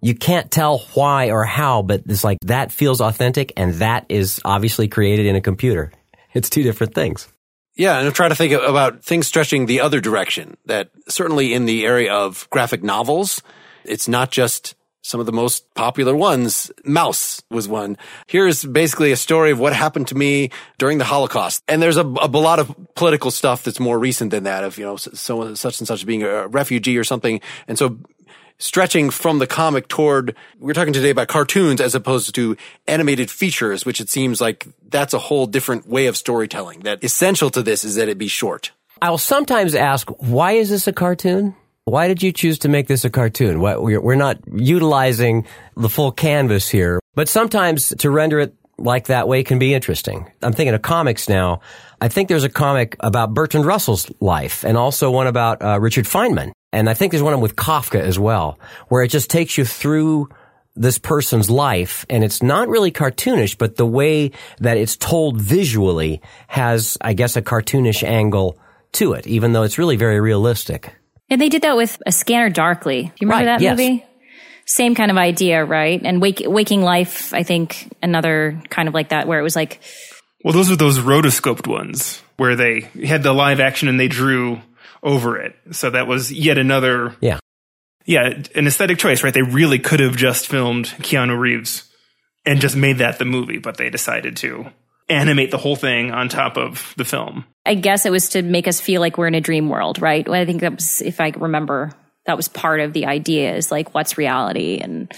you can't tell why or how, but it's like that feels authentic and that is obviously created in a computer. It's two different things. Yeah, and I'm trying to think about things stretching the other direction. That certainly in the area of graphic novels, it's not just some of the most popular ones. Maus was one. Here's basically a story of what happened to me during the Holocaust. And there's a, a, lot of political stuff that's more recent than that of, you know, so, such and such being a refugee or something. And so stretching from the comic toward, we're talking today about cartoons as opposed to animated features, which it seems like that's a whole different way of storytelling. That essential to this is that it be short. I'll sometimes ask, why is this a cartoon? Why did you choose to make this a cartoon? We're not utilizing the full canvas here, but sometimes to render it like that way can be interesting. I'm thinking of comics now. I think there's a comic about Bertrand Russell's life and also one about uh, Richard Feynman. And I think there's one with Kafka as well, where it just takes you through this person's life and it's not really cartoonish, but the way that it's told visually has, I guess, a cartoonish angle to it, even though it's really very realistic. And they did that with A Scanner Darkly. Do you remember right, that yes. movie? Same kind of idea, right? And Wake, Waking Life, I think another kind of like that, where it was like. Well, those are those rotoscoped ones where they had the live action and they drew over it. So that was yet another. Yeah. Yeah, an aesthetic choice, right? They really could have just filmed Keanu Reeves and just made that the movie, but they decided to animate the whole thing on top of the film. I guess it was to make us feel like we're in a dream world, right? I think that was, if I remember, that was part of the idea is like, what's reality? And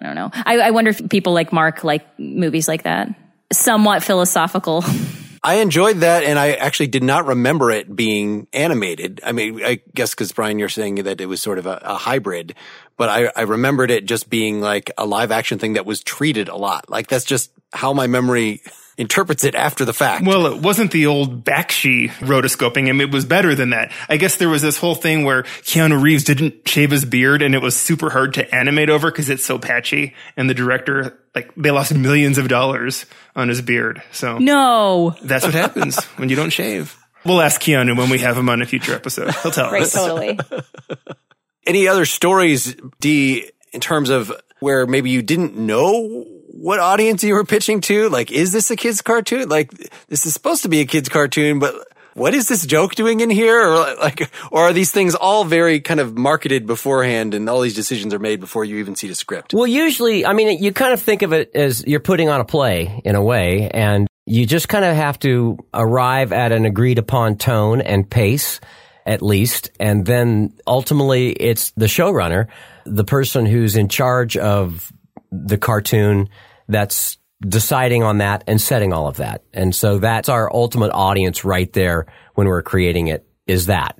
I don't know. I, I wonder if people like Mark like movies like that, somewhat philosophical. I enjoyed that, and I actually did not remember it being animated. I mean, I guess because Brian, you're saying that it was sort of a, a hybrid, but I, I remembered it just being like a live action thing that was treated a lot. Like that's just how my memory interprets it after the fact. Well, it wasn't the old Bakshi rotoscoping him. It was better than that. I guess there was this whole thing where Keanu Reeves didn't shave his beard and it was super hard to animate over because it's so patchy. And the director, like, they lost millions of dollars on his beard. So No. that's what happens when you don't shave. We'll ask Keanu when we have him on a future episode. He'll tell Right, us. totally. Any other stories, D, in terms of where maybe you didn't know what audience you were pitching to? Like, is this a kid's cartoon? Like, this is supposed to be a kid's cartoon, but what is this joke doing in here? Or like, or are these things all very kind of marketed beforehand and all these decisions are made before you even see the script? Well, usually, I mean, you kind of think of it as you're putting on a play in a way, and you just kind of have to arrive at an agreed upon tone and pace, at least. And then ultimately, it's the showrunner, the person who's in charge of the cartoon that's deciding on that and setting all of that. And so that's our ultimate audience right there when we're creating it is that.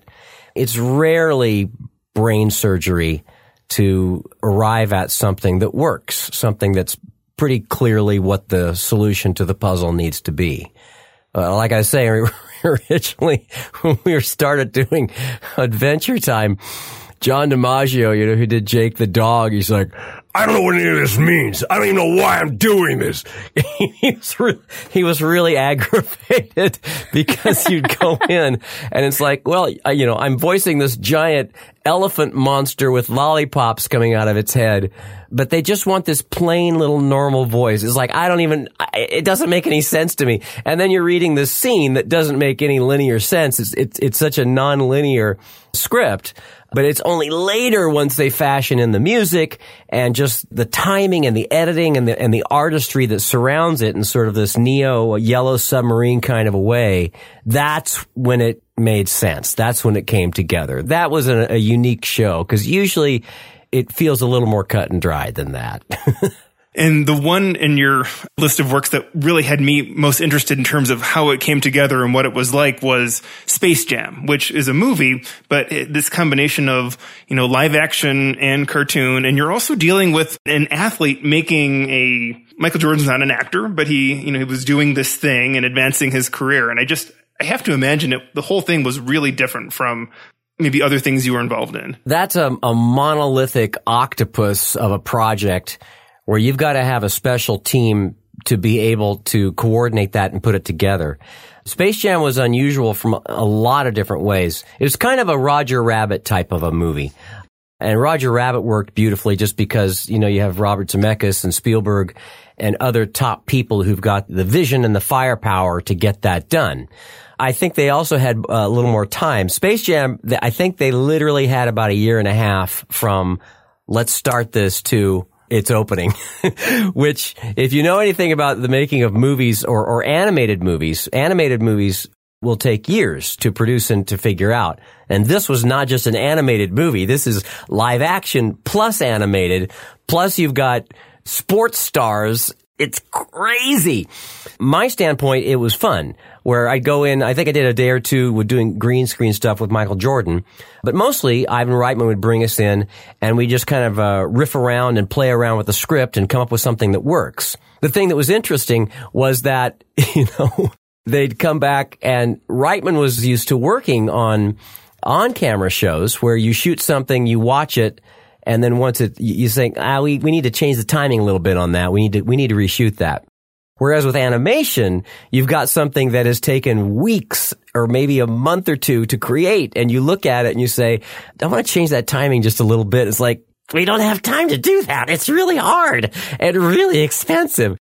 It's rarely brain surgery to arrive at something that works, something that's pretty clearly what the solution to the puzzle needs to be. Uh, like I say, originally when we started doing Adventure Time, John DiMaggio, you know, who did Jake the dog, he's like, I don't know what any of this means. I don't even know why I'm doing this. he, was re- he was really aggravated because you'd go in and it's like, well, you know, I'm voicing this giant elephant monster with lollipops coming out of its head, but they just want this plain little normal voice. It's like, I don't even, I- it doesn't make any sense to me. And then you're reading this scene that doesn't make any linear sense. It's, it's, it's such a non-linear script but it's only later once they fashion in the music and just the timing and the editing and the and the artistry that surrounds it in sort of this neo yellow submarine kind of a way that's when it made sense. That's when it came together. That was a, a unique show because usually it feels a little more cut and dry than that And the one in your list of works that really had me most interested in terms of how it came together and what it was like was Space Jam, which is a movie, but it, this combination of, you know, live action and cartoon. And you're also dealing with an athlete making a, Michael Jordan's not an actor, but he, you know, he was doing this thing and advancing his career. And I just, I have to imagine it, the whole thing was really different from maybe other things you were involved in. That's a, a monolithic octopus of a project where you've got to have a special team to be able to coordinate that and put it together. Space Jam was unusual from a lot of different ways. It was kind of a Roger Rabbit type of a movie. And Roger Rabbit worked beautifully just because, you know, you have Robert Zemeckis and Spielberg and other top people who've got the vision and the firepower to get that done. I think they also had a little more time. Space Jam, I think they literally had about a year and a half from let's start this to its opening, which if you know anything about the making of movies or, or animated movies, animated movies will take years to produce and to figure out. And this was not just an animated movie. This is live action plus animated. Plus you've got sports stars. It's crazy. My standpoint, it was fun where I'd go in, I think I did a day or two with doing green screen stuff with Michael Jordan, but mostly Ivan Reitman would bring us in and we just kind of uh, riff around and play around with the script and come up with something that works. The thing that was interesting was that, you know, they'd come back and Reitman was used to working on on camera shows where you shoot something, you watch it, and then once it, you think, ah, we, we need to change the timing a little bit on that. We need to, we need to reshoot that. Whereas with animation, you've got something that has taken weeks or maybe a month or two to create and you look at it and you say, I want to change that timing just a little bit. It's like, we don't have time to do that. It's really hard and really expensive.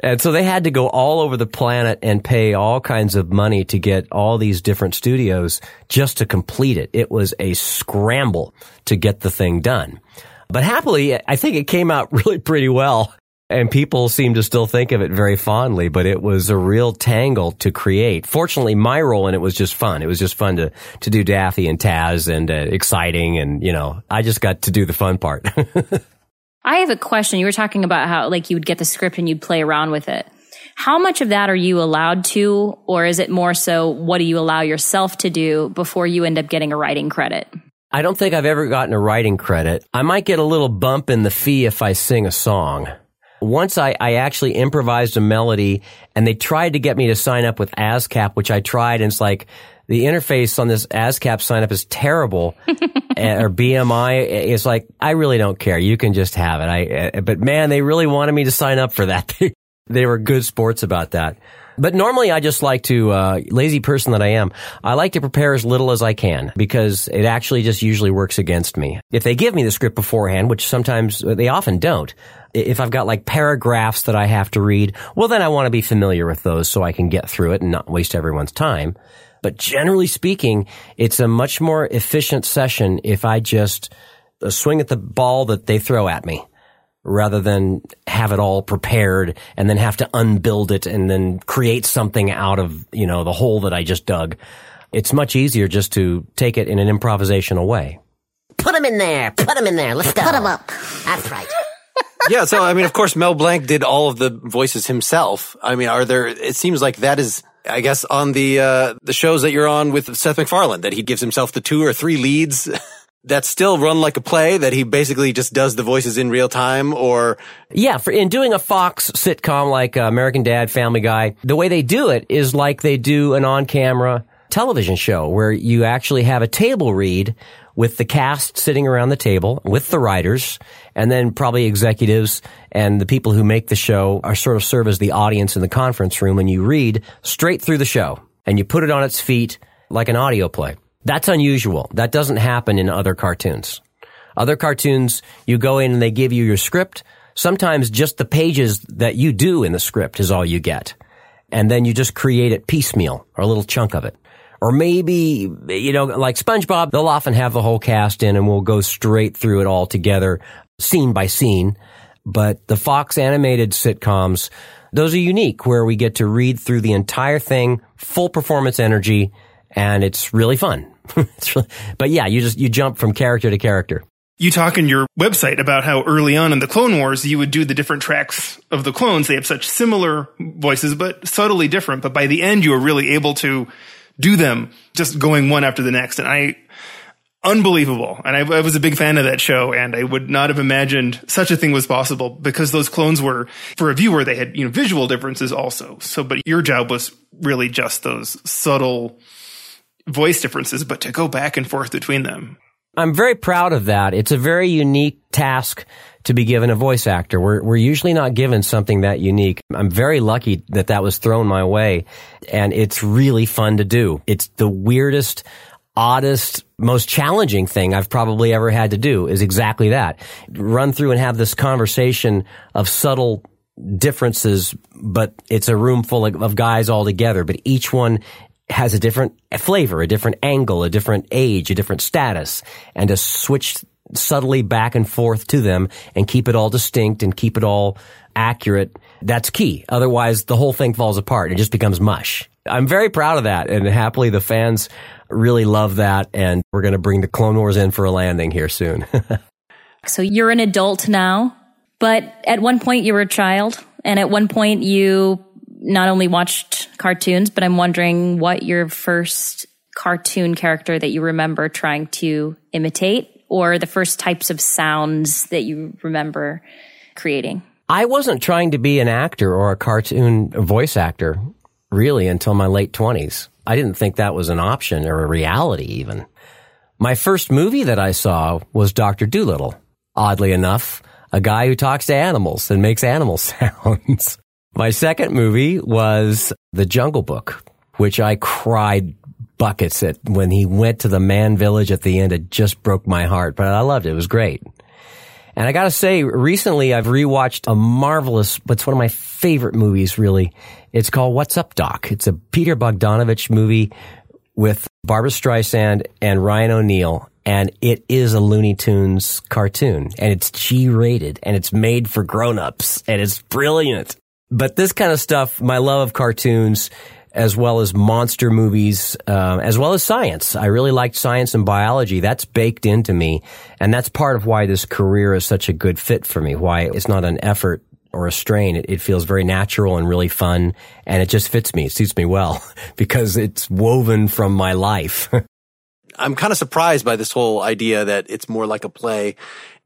And so they had to go all over the planet and pay all kinds of money to get all these different studios just to complete it. It was a scramble to get the thing done. But happily, I think it came out really pretty well. And people seem to still think of it very fondly, but it was a real tangle to create. Fortunately, my role in it was just fun. It was just fun to, to do Daffy and Taz and uh, exciting. And, you know, I just got to do the fun part. I have a question. You were talking about how like you would get the script and you'd play around with it. How much of that are you allowed to, or is it more so what do you allow yourself to do before you end up getting a writing credit? I don't think I've ever gotten a writing credit. I might get a little bump in the fee if I sing a song. Once I, I actually improvised a melody and they tried to get me to sign up with ASCAP, which I tried and it's like, the interface on this ASCAP sign up is terrible eh, or BMI. Eh, it's like, I really don't care. You can just have it. I, eh, but man, they really wanted me to sign up for that. they were good sports about that. But normally I just like to, uh, lazy person that I am, I like to prepare as little as I can because it actually just usually works against me. If they give me the script beforehand, which sometimes they often don't, if I've got like paragraphs that I have to read, well, then I want to be familiar with those so I can get through it and not waste everyone's time. But generally speaking, it's a much more efficient session if I just uh, swing at the ball that they throw at me rather than have it all prepared and then have to unbuild it and then create something out of, you know, the hole that I just dug. It's much easier just to take it in an improvisational way. Put him in there. Put him in there. Let's go. Put him up. That's right. yeah. So, I mean, of course, Mel Blanc did all of the voices himself. I mean, are there, it seems like that is, I guess, on the, uh, the shows that you're on with Seth MacFarlane, that he gives himself the two or three leads. that still run like a play that he basically just does the voices in real time or? Yeah for in doing a fox sitcom like uh, american dad family guy the way they do it is like they do an on-camera television show where you actually have a table read with the cast sitting around the table with the writers and then probably executives and the people who make the show are sort of serve as the audience in the conference room and you read straight through the show and you put it on its feet like an audio play that's unusual. That doesn't happen in other cartoons. Other cartoons, you go in and they give you your script. Sometimes just the pages that you do in the script is all you get. And then you just create it piecemeal or a little chunk of it. Or maybe, you know, like SpongeBob, they'll often have the whole cast in and we'll go straight through it all together, scene by scene. But the Fox animated sitcoms, those are unique where we get to read through the entire thing, full performance energy, and it's really fun. but yeah, you just, you jump from character to character. You talk in your website about how early on in the Clone Wars, you would do the different tracks of the clones. They have such similar voices, but subtly different. But by the end, you were really able to do them just going one after the next. And I, unbelievable. And I, I, was a big fan of that show and I would not have imagined such a thing was possible because those clones were, for a viewer, they had, you know, visual differences also. So, but your job was really just those subtle, voice differences, but to go back and forth between them. I'm very proud of that. It's a very unique task to be given a voice actor. We're, we're usually not given something that unique. I'm very lucky that that was thrown my way and it's really fun to do. It's the weirdest, oddest, most challenging thing I've probably ever had to do is exactly that. Run through and have this conversation of subtle differences, but it's a room full of, of guys all together, but each one has a different flavor, a different angle, a different age, a different status, and to switch subtly back and forth to them and keep it all distinct and keep it all accurate, that's key. Otherwise, the whole thing falls apart. It just becomes mush. I'm very proud of that, and happily the fans really love that, and we're going to bring the Clone Wars in for a landing here soon. so you're an adult now, but at one point you were a child, and at one point you not only watched cartoons, but I'm wondering what your first cartoon character that you remember trying to imitate or the first types of sounds that you remember creating. I wasn't trying to be an actor or a cartoon voice actor really until my late 20s. I didn't think that was an option or a reality even. My first movie that I saw was Dr. Dolittle. Oddly enough, a guy who talks to animals and makes animal sounds. My second movie was The Jungle Book, which I cried buckets at when he went to the man village at the end. It just broke my heart, but I loved it. It was great. And I gotta say, recently I've rewatched a marvelous, what's one of my favorite movies really. It's called What's Up Doc. It's a Peter Bogdanovich movie with Barbra Streisand and Ryan O'Neal. And it is a Looney Tunes cartoon and it's G rated and it's made for grown-ups and it's brilliant. But this kind of stuff, my love of cartoons, as well as monster movies, uh, as well as science. I really liked science and biology. That's baked into me. And that's part of why this career is such a good fit for me, why it's not an effort or a strain. It, it feels very natural and really fun. And it just fits me. It suits me well because it's woven from my life. I'm kind of surprised by this whole idea that it's more like a play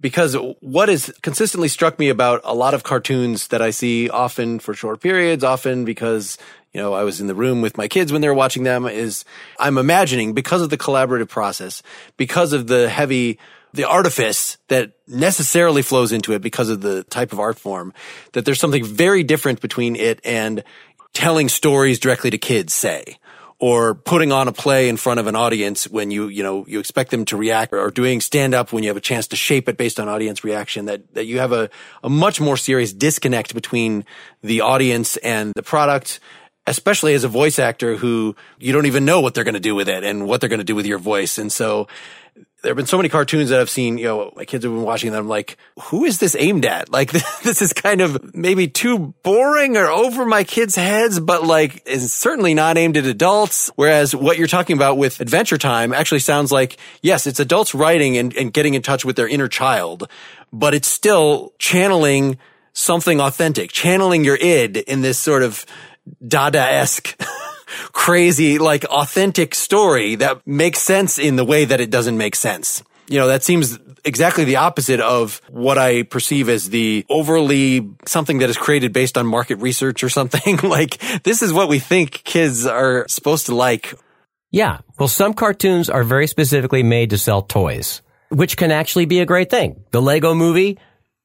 because what has consistently struck me about a lot of cartoons that I see often for short periods, often because, you know, I was in the room with my kids when they were watching them is I'm imagining because of the collaborative process, because of the heavy the artifice that necessarily flows into it because of the type of art form, that there's something very different between it and telling stories directly to kids, say, or putting on a play in front of an audience when you, you know, you expect them to react or doing stand up when you have a chance to shape it based on audience reaction, that, that you have a, a much more serious disconnect between the audience and the product especially as a voice actor who you don't even know what they're going to do with it and what they're going to do with your voice. And so there have been so many cartoons that I've seen, you know, my kids have been watching them. I'm like, who is this aimed at? Like, this is kind of maybe too boring or over my kids' heads, but like, is certainly not aimed at adults. Whereas what you're talking about with Adventure Time actually sounds like, yes, it's adults writing and, and getting in touch with their inner child, but it's still channeling something authentic, channeling your id in this sort of Dada-esque crazy, like authentic story that makes sense in the way that it doesn't make sense. You know, that seems exactly the opposite of what I perceive as the overly something that is created based on market research or something. like this is what we think kids are supposed to like. Yeah. Well, some cartoons are very specifically made to sell toys, which can actually be a great thing. The Lego movie,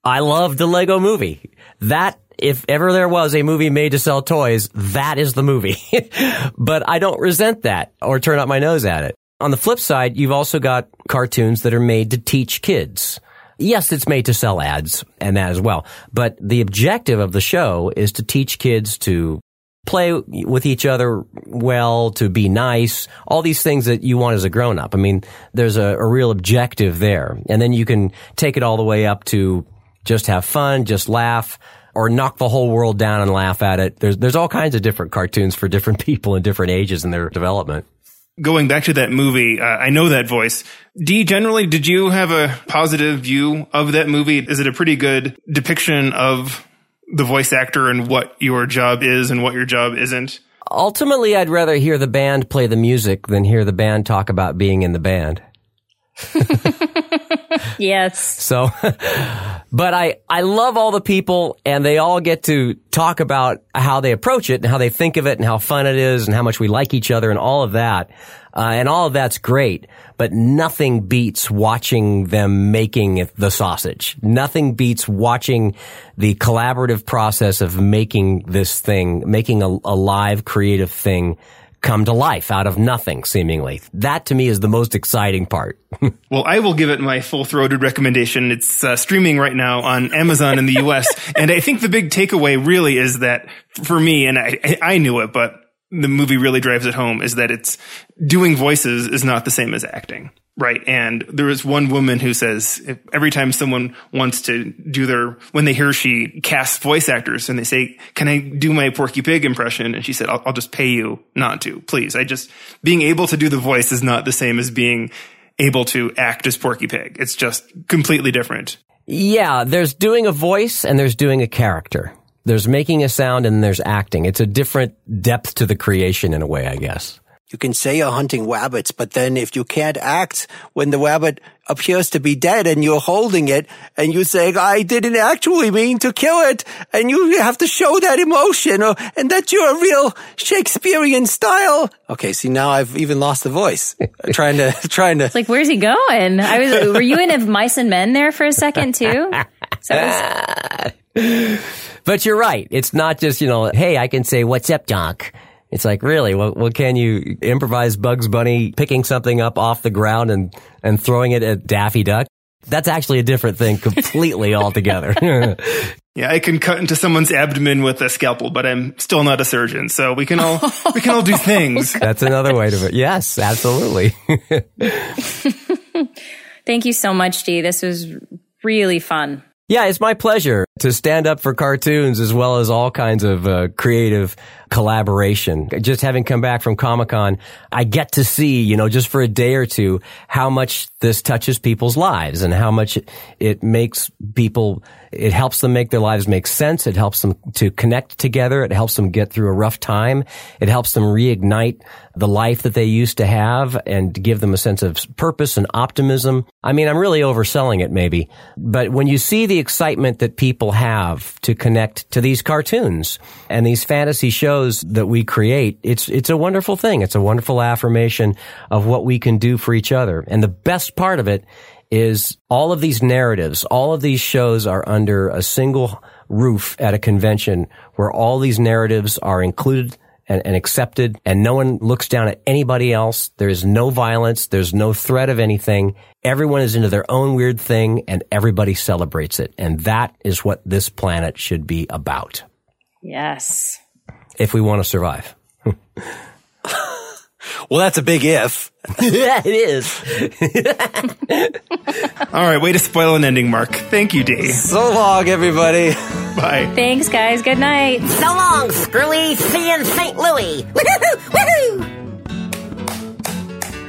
I love the Lego movie. That if ever there was a movie made to sell toys, that is the movie. but I don't resent that or turn up my nose at it. On the flip side, you've also got cartoons that are made to teach kids. Yes, it's made to sell ads and that as well. But the objective of the show is to teach kids to play with each other well, to be nice, all these things that you want as a grown up. I mean, there's a, a real objective there. And then you can take it all the way up to just have fun, just laugh, or knock the whole world down and laugh at it. There's there's all kinds of different cartoons for different people in different ages in their development. Going back to that movie, uh, I know that voice. Dee, generally, did you have a positive view of that movie? Is it a pretty good depiction of the voice actor and what your job is and what your job isn't? Ultimately, I'd rather hear the band play the music than hear the band talk about being in the band. yes. So, but I, I love all the people and they all get to talk about how they approach it and how they think of it and how fun it is and how much we like each other and all of that. Uh, and all of that's great, but nothing beats watching them making the sausage. Nothing beats watching the collaborative process of making this thing, making a, a live creative thing come to life out of nothing, seemingly. That to me is the most exciting part. well, I will give it my full throated recommendation. It's uh, streaming right now on Amazon in the US. and I think the big takeaway really is that for me, and I, I knew it, but the movie really drives it home is that it's doing voices is not the same as acting. Right. And there is one woman who says every time someone wants to do their, when they hear she casts voice actors and they say, can I do my Porky Pig impression? And she said, I'll, I'll just pay you not to, please. I just, being able to do the voice is not the same as being able to act as Porky Pig. It's just completely different. Yeah. There's doing a voice and there's doing a character. There's making a sound and there's acting. It's a different depth to the creation in a way, I guess. You can say you're hunting rabbits, but then if you can't act when the rabbit appears to be dead and you're holding it and you say, I didn't actually mean to kill it. And you have to show that emotion or, and that you're a real Shakespearean style. Okay. See, now I've even lost the voice trying to, trying to. It's like, where's he going? I was, were you in of mice and men there for a second too? So but you're right. It's not just, you know, hey, I can say, what's up, Doc? It's like, really? Well, well, can you improvise Bugs Bunny picking something up off the ground and, and throwing it at Daffy Duck? That's actually a different thing completely altogether. yeah, I can cut into someone's abdomen with a scalpel, but I'm still not a surgeon. So we can all, we can all do things. That's another way to, it. yes, absolutely. Thank you so much, Dee. This was really fun. Yeah, it's my pleasure. To stand up for cartoons as well as all kinds of uh, creative collaboration. Just having come back from Comic Con, I get to see, you know, just for a day or two, how much this touches people's lives and how much it makes people, it helps them make their lives make sense. It helps them to connect together. It helps them get through a rough time. It helps them reignite the life that they used to have and give them a sense of purpose and optimism. I mean, I'm really overselling it maybe, but when you see the excitement that people have to connect to these cartoons and these fantasy shows that we create, it's, it's a wonderful thing. It's a wonderful affirmation of what we can do for each other. And the best part of it is all of these narratives, all of these shows are under a single roof at a convention where all these narratives are included and, and, accepted and no one looks down at anybody else. There's no violence. There's no threat of anything. Everyone is into their own weird thing and everybody celebrates it. And that is what this planet should be about. Yes. If we want to survive. well, that's a big if. yeah, it is. All right, way to spoil an ending, Mark. Thank you, Dee. So long, everybody. Bye. Thanks, guys. Good night. So long, Screwy. See you in St. Louis. Woohoo! Woohoo!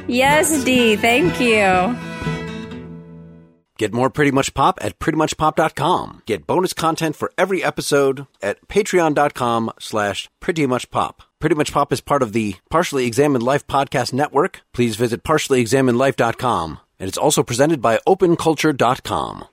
Yes, Dee. Thank you. Get more Pretty Much Pop at prettymuchpop.com. Get bonus content for every episode at patreon.com slash prettymuchpop. Pretty Much Pop is part of the Partially Examined Life podcast network. Please visit partiallyexaminedlife.com. And it's also presented by openculture.com.